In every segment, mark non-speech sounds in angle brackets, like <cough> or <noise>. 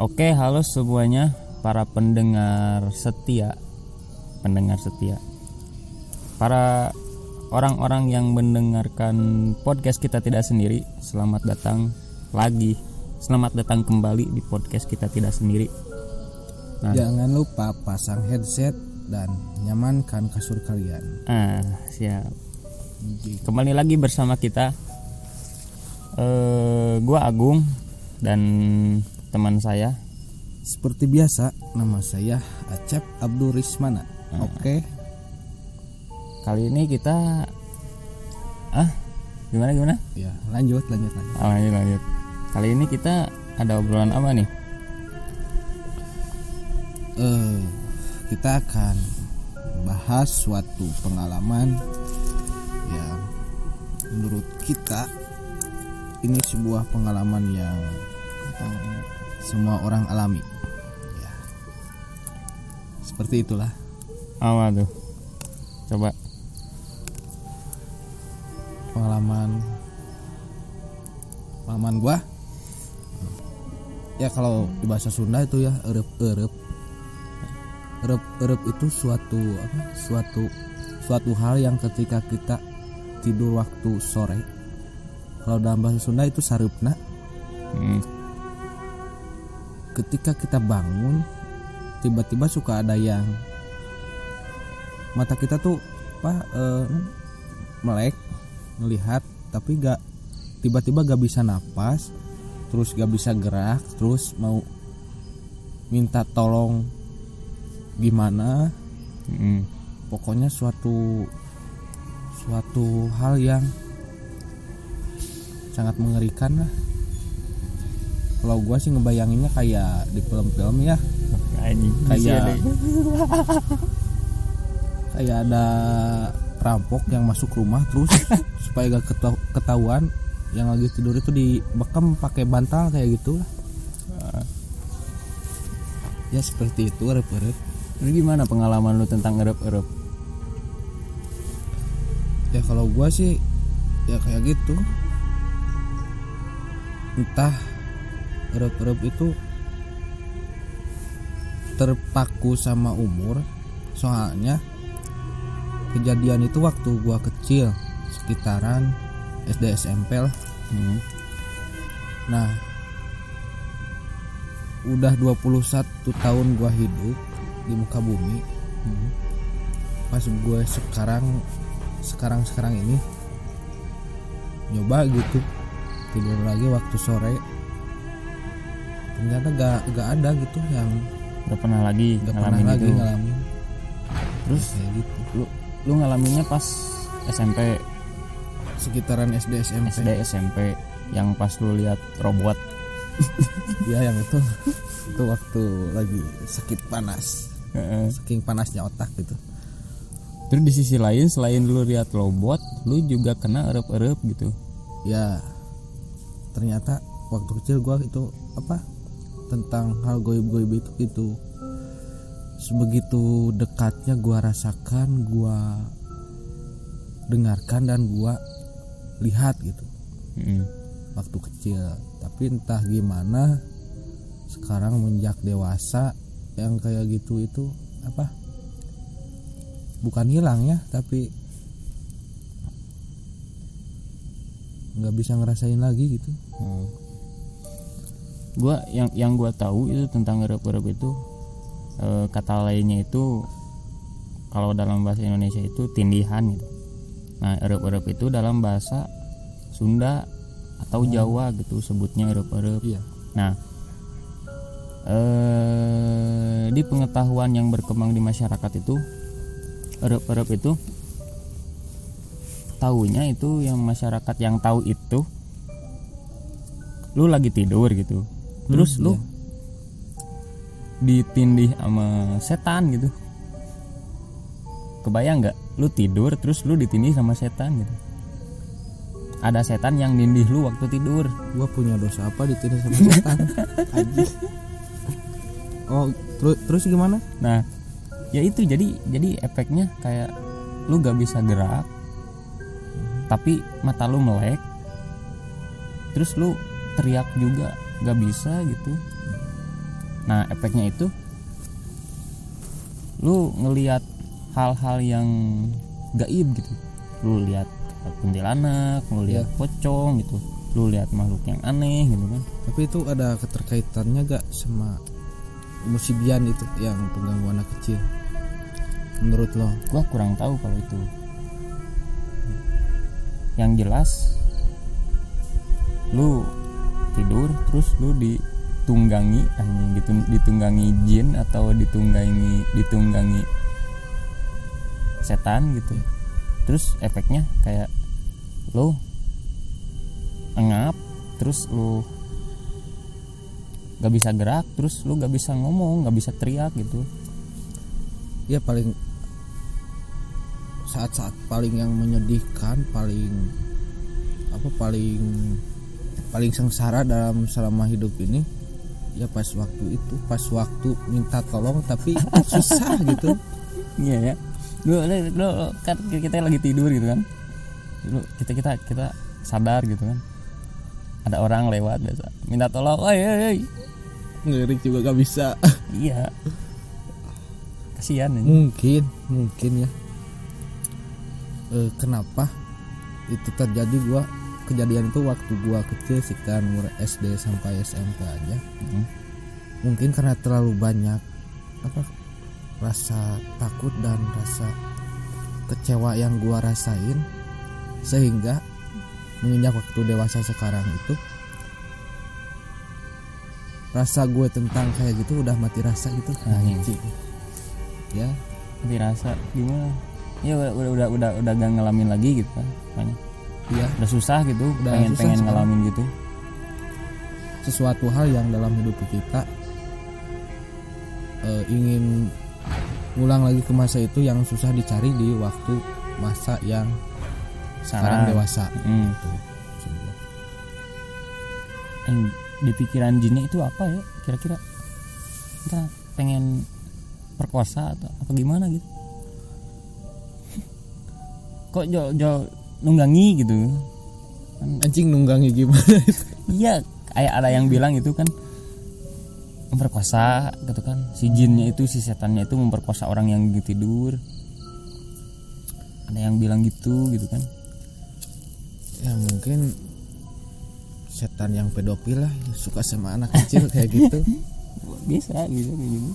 Oke, halo semuanya para pendengar setia, pendengar setia, para orang-orang yang mendengarkan podcast kita tidak sendiri. Selamat datang lagi, selamat datang kembali di podcast kita tidak sendiri. Nah. Jangan lupa pasang headset dan nyamankan kasur kalian. Ah, siap. Kembali lagi bersama kita. Eh, gua Agung dan teman saya. Seperti biasa, nama saya Acep Abdul Rismana. Hmm. Oke, Kali ini kita ah gimana gimana? ya lanjut, lanjut, lanjut. Oh, lanjut lanjut. Kali ini kita ada obrolan apa nih? Eh, kita akan bahas suatu pengalaman yang menurut kita ini sebuah pengalaman yang semua orang alami. Ya. Seperti itulah. Apa tuh? Coba. pengalaman pengalaman gua ya kalau di bahasa Sunda itu ya erep erep erep erep itu suatu apa suatu suatu hal yang ketika kita tidur waktu sore kalau dalam bahasa Sunda itu sarupna Hmm. Ketika kita bangun tiba-tiba suka ada yang mata kita tuh apa eh, melek melihat tapi gak tiba-tiba gak bisa napas terus gak bisa gerak terus mau minta tolong gimana Hmm. pokoknya suatu suatu hal yang sangat mengerikan lah kalau gua sih ngebayanginnya kayak di film-film ya. Anjing. Kayak- <laughs> kayak ada perampok yang masuk rumah terus <laughs> supaya gak keta- ketahuan yang lagi tidur itu dibekam pakai bantal kayak gitu. Lah ya seperti itu rep-rep Terus gimana pengalaman lu tentang erep-erep? ya kalau gua sih ya kayak gitu. Entah rep-rep itu terpaku sama umur soalnya kejadian itu waktu gua kecil sekitaran SD SMP lah Hmm. Nah, udah 21 tahun gua hidup di muka bumi. Hmm. Pas gue sekarang sekarang sekarang ini nyoba gitu tidur lagi waktu sore. Ternyata gak gak ada gitu yang Gak pernah lagi gak pernah ngalamin lagi itu. ngalamin. Terus Kayak gitu. lu lu ngalaminnya pas SMP, Sekitaran SD SMP. SD, SMP yang pas lu lihat robot. <laughs> Ya yang itu itu waktu lagi sakit panas. Saking panasnya otak gitu. Terus di sisi lain selain lu lihat robot, lu juga kena erep-erep gitu. ya ternyata waktu kecil gua itu apa tentang hal goib-goib itu itu. Sebegitu dekatnya gua rasakan gua dengarkan dan gua lihat gitu. Hmm. waktu kecil. Tapi entah gimana sekarang menjak dewasa yang kayak gitu itu apa? Bukan hilang ya tapi nggak bisa ngerasain lagi gitu. Hmm. Gua yang yang gua tahu itu tentang erep-erep itu eh, kata lainnya itu kalau dalam bahasa Indonesia itu tindihan gitu. Nah, erep-erep itu dalam bahasa Sunda atau Jawa gitu sebutnya erep-erep. iya Nah, eh, di pengetahuan yang berkembang di masyarakat itu, erep-erep itu tahunya itu yang masyarakat yang tahu itu, lu lagi tidur gitu, terus Hmm, lu iya. ditindih sama setan gitu. Kebayang nggak? Lu tidur terus lu ditindih sama setan gitu. Ada setan yang nindih lu waktu tidur. gua punya dosa apa ditindih sama setan <laughs> oh terus terus gimana Nah, ya itu jadi jadi efeknya kayak lu gak bisa gerak, tapi mata lu melek, terus lu teriak juga gak bisa gitu. Nah efeknya itu lu ngelihat hal-hal yang gaib gitu. Lu lihat kuntilanak lu lihat Iya. pocong gitu. Lu lihat makhluk yang aneh gitu kan. Tapi itu ada keterkaitannya gak sama musibian itu yang pengganggu anak kecil? Menurut lo? Gua kurang tahu kalau itu. Yang jelas lu tidur terus lu ditunggangi anjing gitu ditunggangi jin atau ditunggangi ditunggangi setan gitu. Terus efeknya kayak lu engap terus lu gak bisa gerak terus lu gak bisa ngomong gak bisa teriak gitu. Ya paling saat-saat paling yang menyedihkan paling apa paling paling sengsara dalam selama hidup ini ya pas waktu itu pas waktu minta tolong tapi susah <laughs> gitu Iya ya. Lu, lu, kan kita lagi tidur gitu kan. Lu, kita kita kita sadar gitu kan. Ada orang lewat biasa minta tolong. Oi oi oi. ngelirik juga gak bisa Iya. Kasihan ini. mungkin mungkin ya Eh, kenapa itu terjadi gua kejadian itu waktu gua kecil sekitar umur SD sampai SMP aja Mm. mungkin karena terlalu banyak apa rasa takut dan rasa kecewa yang gua rasain sehingga menginjak waktu dewasa sekarang itu rasa gue tentang kayak gitu udah mati rasa gitu. Anjing. ya Dirasa gimana? Ya udah udah udah udah, udah gak ngalamin lagi gitu kan. Makanya ya udah susah gitu Udah pengen susah pengen sekarang. ngalamin gitu. sesuatu hal yang dalam hidup kita eh, ingin ngulang lagi ke masa itu yang susah dicari di waktu masa yang sekarang Sekarang dewasa Mm. gitu. Yang di pikiran jinnya itu apa ya kira-kira kita pengen perkosa atau apa gimana gitu <laughs> kok jauh jauh nunggangi gitu. Anjing nunggangi gimana iya kayak ada yang bilang itu kan memperkosa gitu kan. Si jinnya itu si setannya itu memperkosa orang yang lagi tidur. Ada yang bilang gitu gitu kan. Ya mungkin setan yang pedofil lah yang suka sama anak kecil kayak gitu. <laughs> Bisa bisa kayak gitu.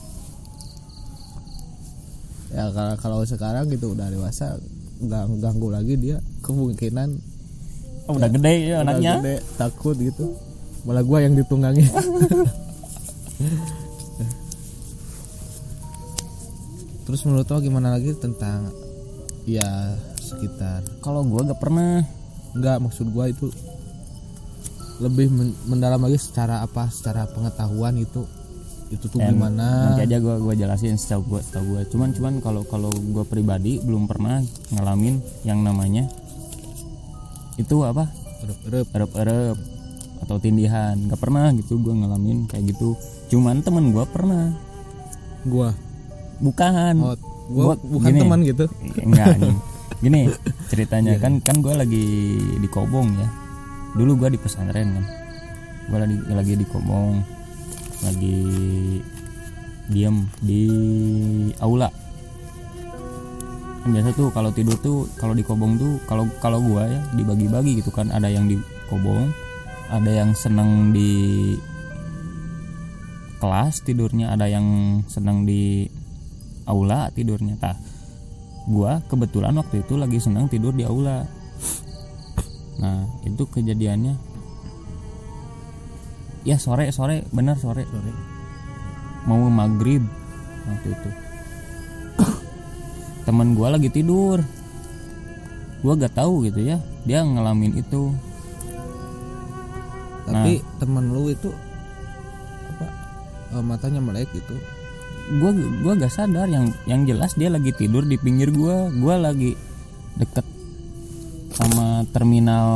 Ya kalau kalau sekarang gitu udah dewasa nggak ganggu lagi dia kemungkinan oh, udah gede ya udah anaknya? gede, takut gitu. Malah gua yang ditunggangi <laughs> terus menurut lo gimana lagi tentang ya sekitar? Kalau gua gak pernah. Nggak maksud gua itu lebih men- mendalam lagi secara apa secara pengetahuan itu itu tuh Ya, gimana? nanti aja gua gua jelasin setahu gua setahu gua. Cuman cuman kalau kalau gua pribadi belum pernah ngalamin yang namanya itu apa? Erup-erup. erep-erep atau tindihan. Nggak pernah gitu gua ngalamin kayak gitu. Cuman temen gua pernah. Gua? Bukan. Oh, gua Gua- bukan gini. teman gitu. Enggak nih. <laughs> gini ceritanya. Iya. kan kan gue lagi di Kobong ya. Dulu gue di pesantren kan. Gue lagi lagi di Kobong lagi diem di aula. Kan biasa tuh kalau tidur tuh kalau di Kobong tuh kalau kalau gue ya dibagi-bagi gitu kan. Ada yang di Kobong ada yang seneng di kelas tidurnya ada yang senang di aula tidurnya. Tah gua kebetulan waktu itu lagi senang tidur di aula. Nah itu kejadiannya ya sore sore. Benar sore Sorry. mau maghrib. Waktu itu. <coughs> Teman gua lagi tidur. Gua gak tahu gitu ya. Dia ngalamin itu. Tapi temen lu itu apa eh, matanya melek gitu? Gua gua gak sadar. Yang yang jelas dia lagi tidur di pinggir gua. Gua lagi deket sama terminal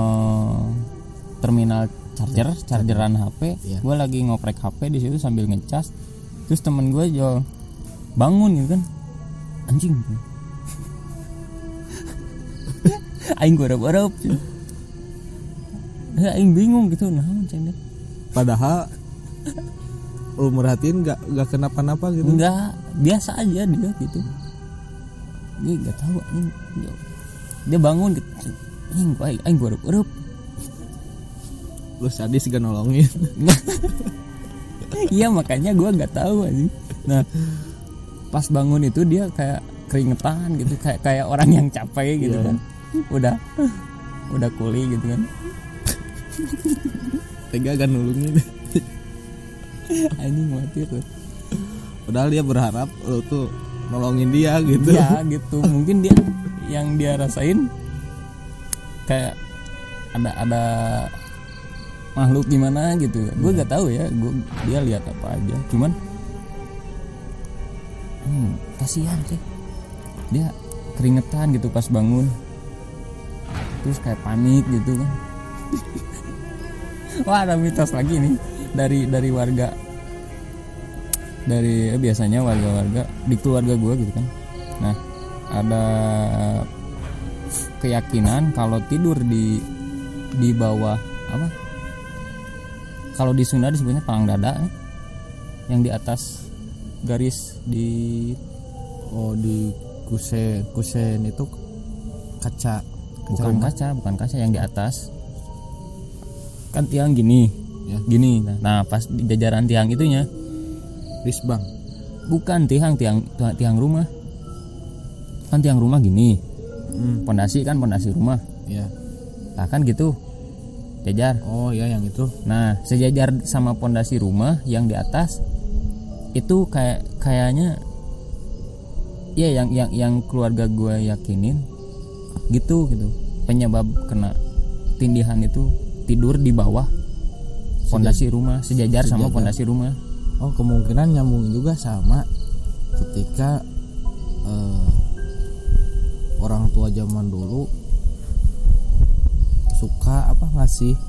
terminal charger chargeran HP Iya. gua lagi ngoprek HP di situ sambil ngecas. Terus temen gua jual bangun gitu kan. Anjing. <laughs> Aing gua harap aing bingung gitu. Nah ceng deh. padahal lu merhatiin nggak nggak kenapa-napa gitu. Enggak biasa aja dia gitu. Dia nggak tahu anjing. Dia, bangun gitu. Anjing gua aing gua urup lu sadis gak nolongin? Iya makanya gua nggak tahu anjing. Nah pas bangun itu dia kayak keringetan gitu kayak kayak orang yang capek gitu Iya. kan. Udah udah kuli gitu kan. Tega gak nolongin anjing mati tuh padahal dia berharap lu tuh nolongin dia gitu. Ya gitu. Mungkin dia yang dia rasain kayak ada ada makhluk gimana gitu. Gue gak tahu ya gue dia lihat apa aja. Cuman hmm, kasihan sih. Dia keringetan gitu pas bangun. Terus kayak panik gitu kan. <laughs> Wah ada mitos lagi nih. Dari dari warga. Dari eh, biasanya warga-warga di keluarga gue gitu kan. Nah ada keyakinan kalau tidur di di bawah apa kalau di Sunda disebutnya palang dada eh, yang di atas garis di oh di kusen kusen itu kaca bukan kaca bukan kaca yang di atas. Kan tiang gini Ya. gini. Nah, nah pas di jajaran tiang itunya. Risbang. Bukan tiang tiang tiang rumah. Kan tiang rumah gini. Hmm. pondasi kan pondasi rumah. Ya. Nah kan gitu jajar. Oh ya yang itu. Nah sejajar sama pondasi rumah yang di atas itu kayak kayaknya ya yang yang yang keluarga gue yakinin gitu gitu. Penyebab kena tindihan itu tidur di bawah pondasi rumah sejajar sama Sejajar. pondasi rumah. Oh kemungkinan nyambung juga sama ketika eh, orang tua zaman dulu suka apa ngasih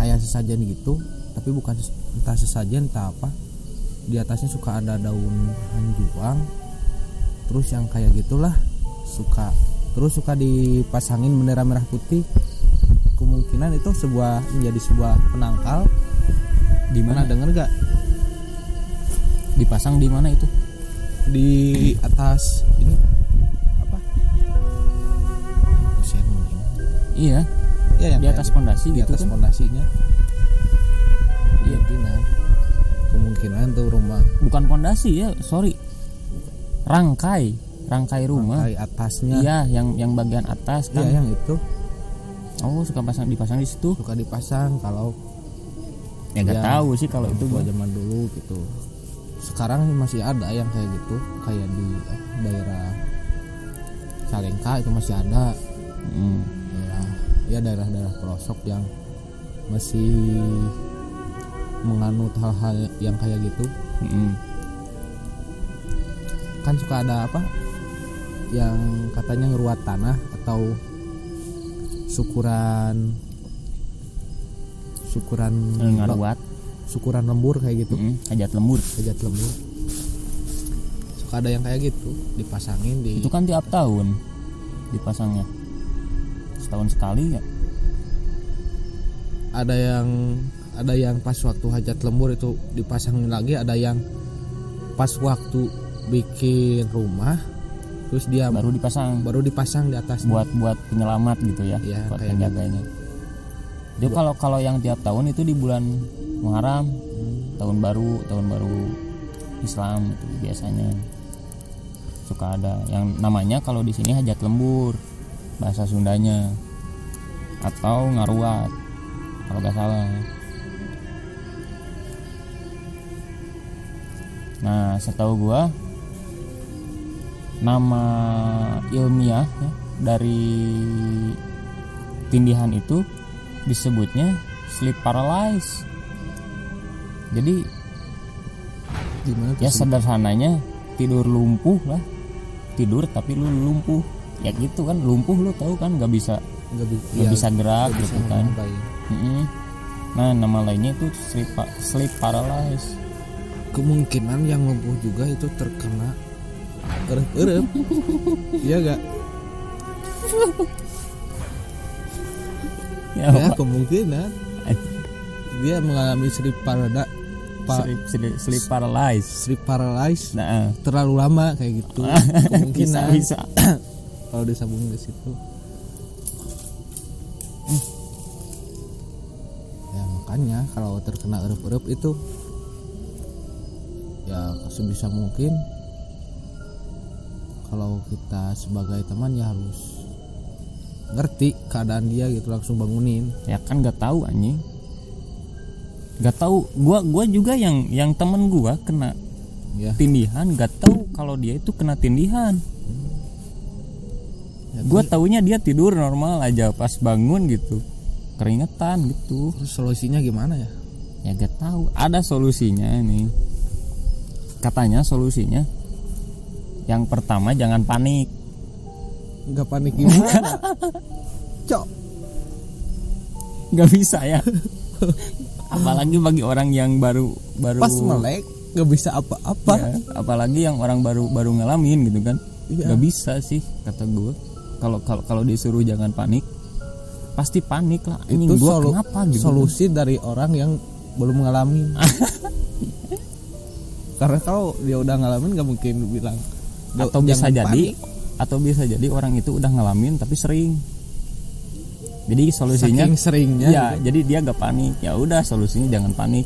kayak sesajen gitu tapi bukan entah sesajen entah apa. Di atasnya suka ada daun hanjuang terus yang kayak gitulah suka. Terus suka dipasangin bendera merah putih. Kemungkinan itu sebuah menjadi sebuah penangkal. Di mana? Denger gak dipasang di mana itu? Di atas ini apa? Iya ya yang di atas pondasi di gitu atas kan? pondasinya Iya. kemungkinan. Kemungkinan tuh rumah. Bukan pondasi ya sorry. Rangkai. Rangkai rumah. Kayak atasnya. Iya yang yang bagian atas Iya, kan. yang itu. Oh suka pasang dipasang di situ? Suka dipasang kalau ya nggak Ya, tahu sih kalau itu gua gua zaman dulu gitu. Sekarang masih ada yang kayak gitu kayak di eh, daerah Salengka itu masih ada. Hmm. Ya daerah-daerah pelosok yang masih menganut hal-hal yang kayak gitu. Mm-mm. kan suka ada apa? Yang katanya ngeruat tanah atau syukuran syukuran ngaruat syukuran lembur kayak gitu. Mm-mm. hajat lembur. Hajat lembur. Suka ada yang kayak gitu dipasangin di itu kan tiap tahun dipasangnya setahun sekali ya. Ada yang ada yang pas waktu hajat lembur itu dipasangin lagi ada yang pas waktu bikin rumah terus dia baru dipasang. baru dipasang di atas. Buat buat penyelamat gitu ya Iya, buat penjaganya jadi kalau kalau yang tiap tahun itu di bulan Muharram tahun baru tahun baru Islam itu biasanya suka ada. Yang namanya kalau di sini hajat lembur bahasa Sundanya. Atau ngaruat kalau nggak salah. Nah setahu gua nama ilmiah ya, dari tindihan itu disebutnya sleep paralysis. Jadi gimana ya sederhananya tidur lumpuh lah. Tidur tapi lu lumpuh ya gitu kan lumpuh lu tahu kan nggak bisa nggak bi- iya, bisa gerak bisa gitu kan. ngapa-ngapain. Mm-mm. nah nama lainnya itu sleep pa- sleep paralysis kemungkinan yang lumpuh juga itu terkena erep-erep <laughs> iya gak <laughs> ya, ya kemungkinan. <laughs> Dia mengalami sleep parada apa sleep, sleep, sleep paralysis sleep paralysis nah terlalu lama kayak gitu. Bisa kemungkinan. bisa <clears throat> kalau disambung ke situ. Ya makanya kalau terkena erup-erup itu ya sebisa mungkin kalau kita sebagai teman ya harus ngerti keadaan dia gitu langsung bangunin. Ya kan nggak tahu anjing. Nggak tahu. Gua gua juga yang yang temen gua kena ya. tindihan nggak tahu kalau dia itu kena tindihan Ya, gua taunya dia tidur normal aja pas bangun gitu. Keringetan gitu. Terus solusinya gimana ya? Ya gak tahu. Ada solusinya ini. Katanya solusinya yang pertama jangan panik. Nggak panik gimana? <laughs> Cok. Nggak bisa ya. Apalagi bagi orang yang baru baru pas melek nggak bisa apa-apa. Ya, apalagi yang orang baru baru ngalamin gitu kan. Iya. nggak bisa sih kata gue kalau kalau kalau disuruh jangan panik pasti panik lah. Ini itu gue solu- kenapa gitu? solusi dari orang yang belum ngalamin. <laughs> Karena kalau dia udah ngalamin nggak mungkin bilang "Nggak- atau bisa jangan jadi panik." atau bisa jadi orang itu udah ngalamin tapi sering. Jadi solusinya saking seringnya ya gitu. jadi dia gak panik. Ya udah solusinya jangan panik.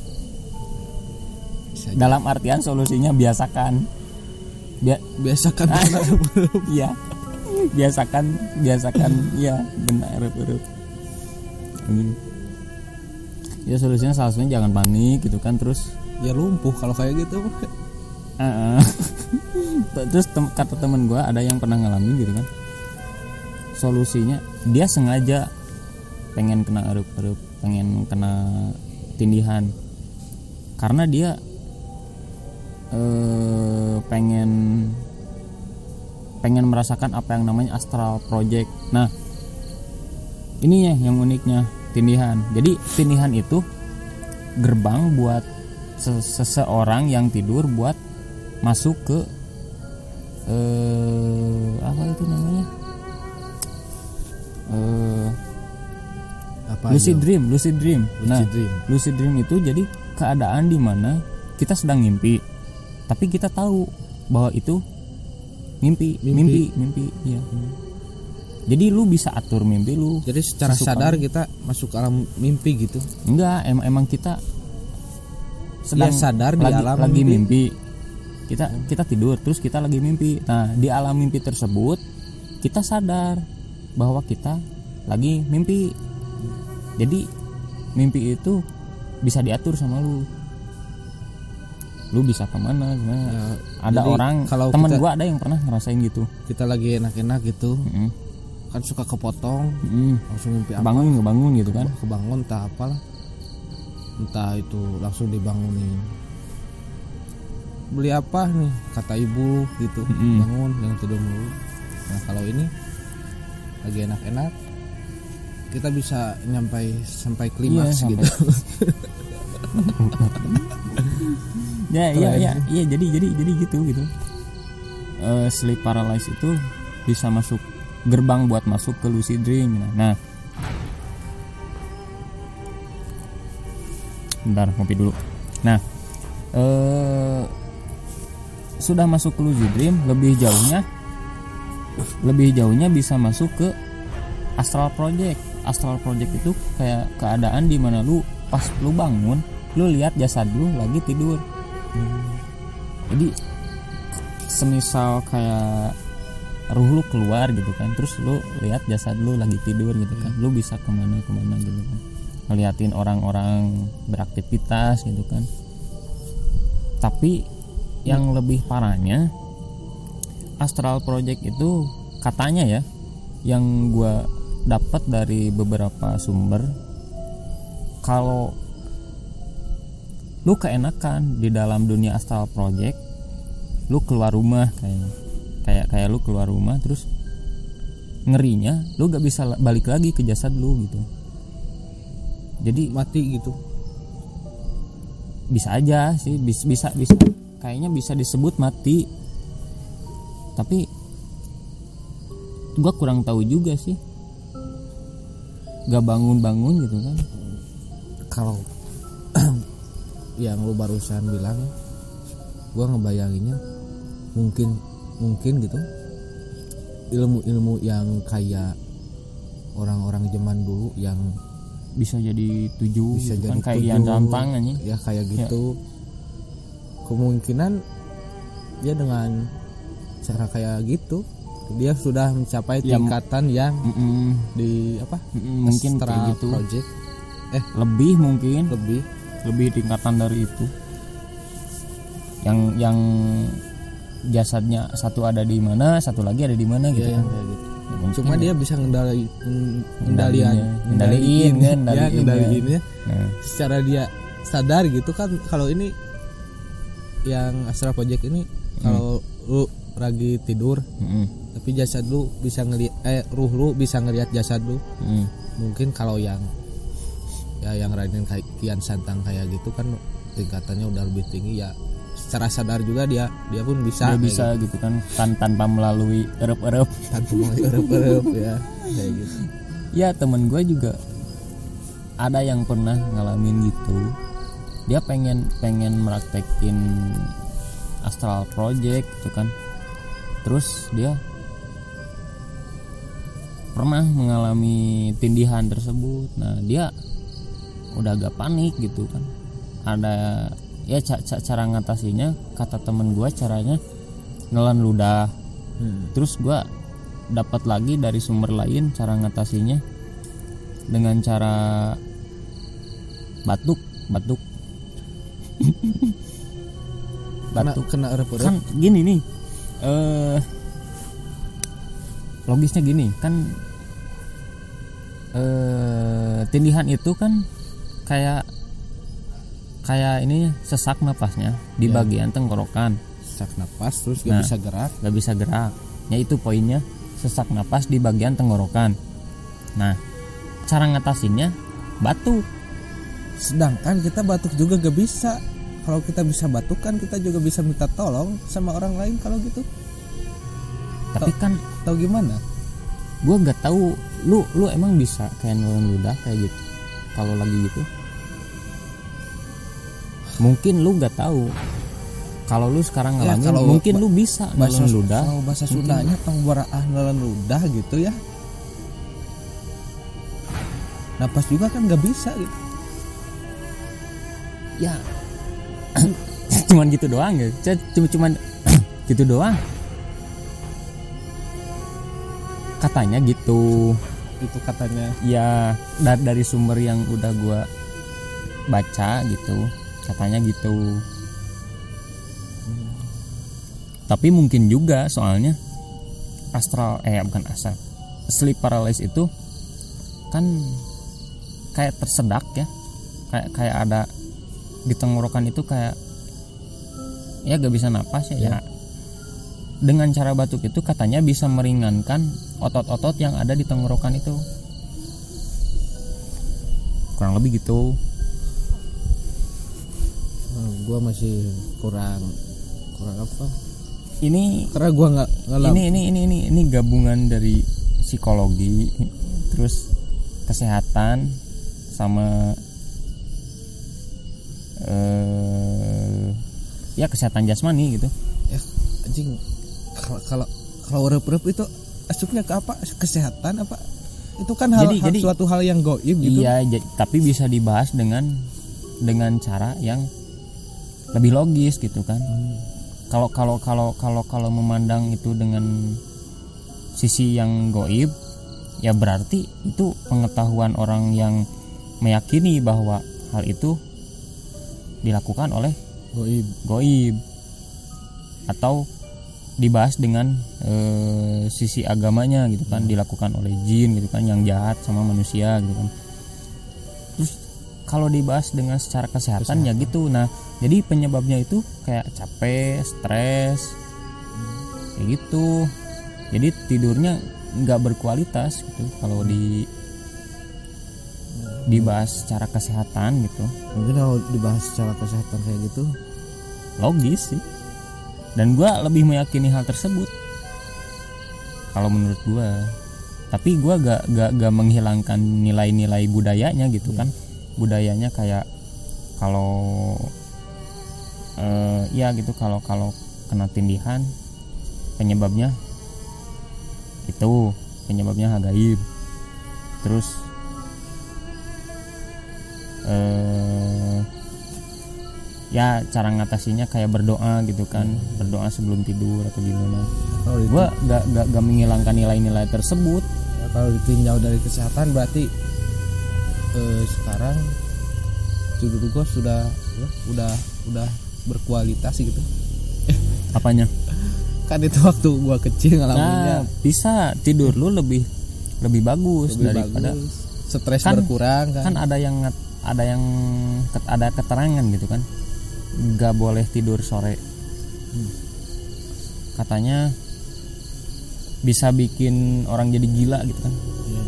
Bisa dalam artian solusinya biasakan. Bia- biasakan. <laughs> Iya. Biasakan biasakan <clears throat> ya benar. Hmm. Ya solusinya salah satunya jangan panik gitu kan terus ya lumpuh kalau kayak gitu <laughs> terus tem- kata temen gua ada yang pernah ngalamin gitu kan solusinya dia sengaja pengen kena erup-erup pengen kena tindihan karena dia eh, pengen pengen merasakan apa yang namanya astral project. Nah ini ya yang uniknya tindihan. Jadi tindihan itu gerbang buat se- seseorang yang tidur buat masuk ke eh apa itu namanya? Eh apa lucid aja? dream lucid dream. Nah lucid dream. lucid dream itu jadi keadaan di mana kita sedang mimpi tapi kita tahu bahwa itu mimpi Mimpi. mimpi mimpi, iya jadi lu bisa atur mimpi lu jadi secara sadar kita masuk ke alam mimpi gitu enggak emang emang kita sedang Iya, sadar di lagi, alam lagi mimpi. mimpi. kita kita tidur terus kita lagi mimpi nah di alam mimpi tersebut kita sadar bahwa kita lagi mimpi jadi mimpi itu bisa diatur sama lu lu bisa ke mana gimana? Ya, ada orang kalau teman gua ada yang pernah ngerasain gitu. Kita lagi enak-enak gitu Mm-mm. kan suka kepotong Mm-mm. langsung mimpi apa? Bangun gitu kan? Kebangun entah apalah. Entah itu langsung dibangunin. Beli apa nih? Kata ibu gitu Mm-mm. bangun jangan tidur dulu nah kalau ini lagi enak-enak kita bisa nyampai sampai klimaks Iya, gitu <laughs> <laughs> ya iya iya iya jadi jadi jadi gitu gitu. Eh, sleep paralysis itu bisa masuk gerbang buat masuk ke lucid dream. Nah bentar ngopi dulu. Nah eh sudah masuk ke lucid dream lebih jauhnya lebih jauhnya bisa masuk ke astral project. Astral project itu kayak keadaan di mana lu pas lu bangun lu lihat jasad lu lagi tidur. Jadi semisal kayak ruh lu keluar gitu kan terus lu lihat jasad lu lagi tidur gitu kan lu bisa ke mana ke mana gitu kan. Ngeliatin orang-orang beraktivitas gitu kan. Tapi yang lebih parahnya astral project itu katanya ya yang gua dapat dari beberapa sumber kalau lu keenakan di dalam dunia astral project lu keluar rumah kayak kayak kayak lu keluar rumah terus ngerinya lu gak bisa balik lagi ke jasad lu gitu. Jadi mati gitu. Bisa aja sih bisa bisa bisa. Kayaknya bisa disebut mati. Tapi gua kurang tahu juga sih. Gak bangun bangun gitu kan. Kalau yang lu barusan bilang gua ngebayanginnya mungkin mungkin gitu. Ilmu-ilmu yang kayak orang-orang zaman dulu yang bisa jadi tujuh Bisa gitu jadi kan kayak yang gampang aja ya kayak gitu. Kemungkinan dia dengan cara kayak gitu dia sudah mencapai Ya, tingkatan yang Mm-mm. di apa Mm-mm, mungkin Astra kayak gitu. project. Lebih mungkin. lebih lebih tingkatan dari itu yang yang jasadnya satu ada di mana satu lagi ada di mana gitu ya, kan gitu Ya, mungkin cuma ya. dia bisa ngendali Kendaliinnya. kendalian Kendaliin, kan, ya kendaliinnya. kendaliinnya nah, secara dia sadar gitu kan kalau ini yang Astra Project ini kalau lu lagi tidur mm-mm, tapi jasad lu bisa ngelihat eh ruh lu bisa ngelihat jasad lu mm. mungkin kalau yang ya yang Raiden kayak Kian Santang kayak gitu kan tingkatannya udah lebih tinggi. Ya secara sadar juga dia dia pun bisa dia bisa gitu. kan tan tanpa melalui erup-erup gitu. <laughs> tanpa mulai erup-erup ya kayak gitu. Ya temen gue juga ada yang pernah ngalamin gitu. Dia pengen pengen meraktekin astral project gitu kan. Terus dia pernah mengalami tindihan tersebut. Nah dia udah agak panik gitu kan. Ada ya ca- ca- cara ngatasinya kata temen gue caranya nelan ludah. Hmm. terus gua dapat lagi dari sumber lain cara ngatasinya dengan cara batuk batuk. Kena batuk. kena erup-erup kan gini nih eh logisnya gini kan eh tindihan itu kan kayak kayak ini sesak napasnya. Di Ya. bagian tenggorokan. Sesak napas terus gak Nah. bisa gerak. nggak bisa gerak. Ya itu poinnya. Sesak napas di bagian tenggorokan. Nah cara ngatasinnya batuk sedangkan kita batuk juga gak bisa. Kalau kita bisa batuk kan kita juga bisa minta tolong sama orang lain kalau gitu. Tapi kan atau gimana? gue nggak tahu. Lu lu emang bisa kayak nelen ludah kayak gitu? Kalau lagi gitu mungkin lu nggak tahu. Kalau lu sekarang Ya, ngalamin kalau mungkin lu bisa bahasa ludah. kalau bahasa Sundanya pengbaraah nelen ludah gitu ya. Napas juga kan gak bisa gitu. Ya. <coughs> Cuman gitu doang ya. Cuma cuman <coughs> gitu doang. Katanya gitu. Itu katanya. Ya da- dari sumber yang udah gua baca gitu katanya gitu. Tapi mungkin juga soalnya astral eh bukan astral sleep paralysis itu kan kayak tersedak ya. Kayak kayak ada di tenggorokan itu kayak ya gak bisa napas ya, Ya. ya. Dengan cara batuk itu katanya bisa meringankan otot-otot yang ada di tenggorokan itu. Kurang lebih gitu gua masih kurang kurang apa? Ini karena gua nggak ini ini ini ini ini gabungan dari psikologi terus kesehatan sama eh ya kesehatan jasmani gitu. Ya anjing kalau kalau kalau rep-rep itu asupnya ke apa? Kesehatan apa? Itu kan hal, Jadi- hal- jadi- suatu hal yang goib gitu. Iya tapi bisa dibahas dengan dengan cara yang lebih logis gitu kan. Kalau kalau kalau kalau kalau memandang itu dengan sisi yang goib ya berarti itu pengetahuan orang yang meyakini bahwa hal itu dilakukan oleh goib. goib. Atau dibahas dengan eh, sisi agamanya gitu kan dilakukan oleh jin gitu kan yang jahat sama manusia gitu kan. Terus kalau dibahas dengan secara kesehatan, ya gitu. Nah jadi penyebabnya itu kayak capek stres kayak gitu. Jadi tidurnya nggak berkualitas gitu kalau di dibahas secara kesehatan gitu. Mungkin kalau dibahas secara kesehatan kayak gitu. Logis sih. Dan gua lebih meyakini hal tersebut. Kalau menurut gua. Tapi gua gak gak gak menghilangkan nilai-nilai budayanya gitu kan. Budayanya kayak kalau ya gitu kalau kalau kena tindihan penyebabnya itu penyebabnya gaib terus eh ya cara ngatasinya kayak berdoa gitu kan berdoa sebelum tidur atau gimana. Itu gua gak, gak, gak menghilangkan nilai-nilai tersebut. Ya, kalau ditinjau dari kesehatan berarti eh, sekarang tidur gua sudah ya, udah udah berkualitas gitu. Apanya? Kan itu waktu gua kecil nah ngalaminnya bisa tidur lu lebih lebih bagus lebih daripada bagus. Stres Kan- berkurang kan, kan ada yang ada yang ada keterangan gitu kan. Nggak boleh tidur sore. Katanya bisa bikin orang jadi gila gitu kan. Iya.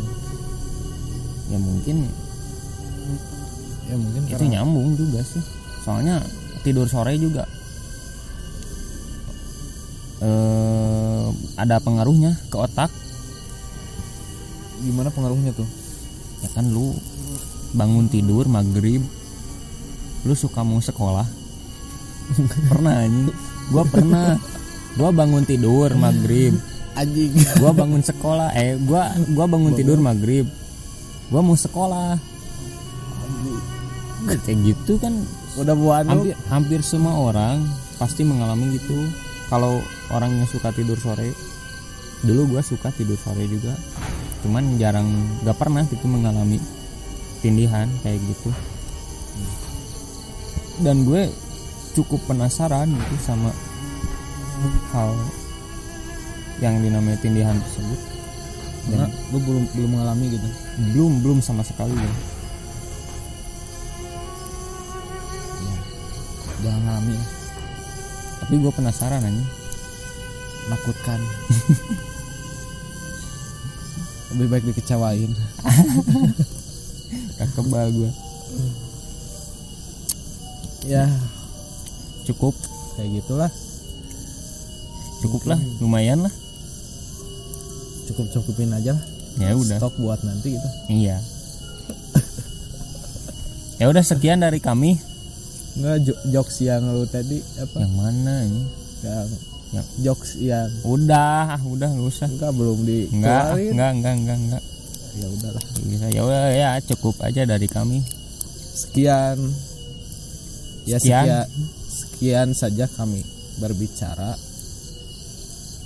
ya mungkin ya mungkin itu karena nyambung juga sih. Soalnya tidur sore juga. Eh ada pengaruhnya ke otak. Gimana pengaruhnya tuh? Ya kan lu bangun tidur maghrib lu suka mau sekolah. <laughs> Pernah anjing. Gua pernah. Gua bangun tidur maghrib. Anjing. Gua bangun sekolah. Eh gua gua bangun tidur maghrib. Gua mau sekolah. Kayak gitu kan udah buat hampir hampir semua orang pasti mengalami gitu. Kalau orang yang suka tidur sore dulu gua suka tidur sore juga. Cuman jarang gak pernah gitu mengalami tindihan kayak gitu. Dan gue cukup penasaran gitu sama hal yang dinamai tindihan tersebut. Karena lu belum belum mengalami gitu? Belum belum sama sekali ya jangan mengalami ya. tapi gue penasaran aja menakutkan <laughs> lebih baik dikecewain. Gak <laughs> kebal gue ya. Cukup. Kayak gitulah. Cukup lah lumayan lah cukup cukupin aja lah. Ya udah. Stok buat nanti gitu. Iya. <laughs> ya udah sekian dari kami. Nggak jo- jokes yang lu tadi apa Yang mana ini? yang Yang- jokes yang Udah, udah nggak usah. enggak belum Enggak, dikeluarin enggak, enggak, enggak, enggak. ya udahlah Bisa ya udah ya cukup aja dari kami. sekian ya Sekian. sekian sekian saja kami berbicara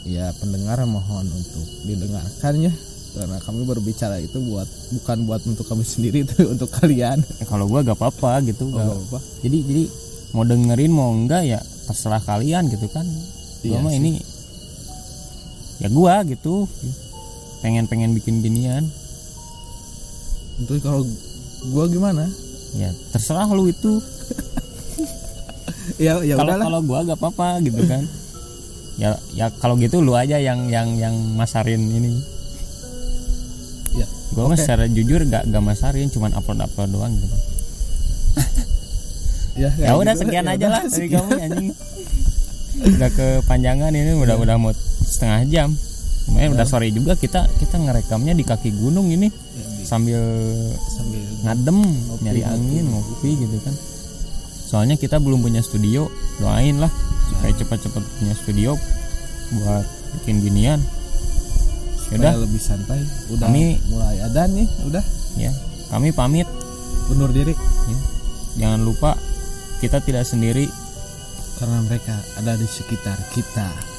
ya pendengar mohon untuk didengarkan ya karena kami berbicara itu buat bukan buat untuk kami sendiri <laughs> tapi untuk kalian Ya, kalau gua gak apa-apa gitu. oh, nggak- nggak apa Jadi jadi mau dengerin mau enggak ya terserah kalian gitu kan. Gua Iya mah ini ya gua gitu. Pengen-pengen bikin ginian. untuk kalau gua gimana Ya terserah lu itu. <laughs> ya ya kalau udahlah kalau gua gak apa-apa gitu kan <laughs> ya ya kalau gitu lu aja yang yang yang masarin ini ya gua mah secara jujur gak gak masarin cuman upload upload doang gitu. <laughs> Ya, ya kayak udah gitu. sekian Ya aja lah dari kamu anjing. Udah kepanjangan ini udah udah mau setengah jam. Makanya udah sore juga kita kita ngerekamnya di kaki gunung ini. Ya, sambil sambil ngadem nyari ngopi. angin ngopi gitu kan. Soalnya kita belum punya studio doain lah supaya cepat-cepat punya studio buat bikin ginian supaya yaudah lebih santai. Udah Kami- mulai ada nih udah. Ya kami pamit. Undur diri. Ya. jangan lupa kita tidak sendiri. Karena mereka ada di sekitar kita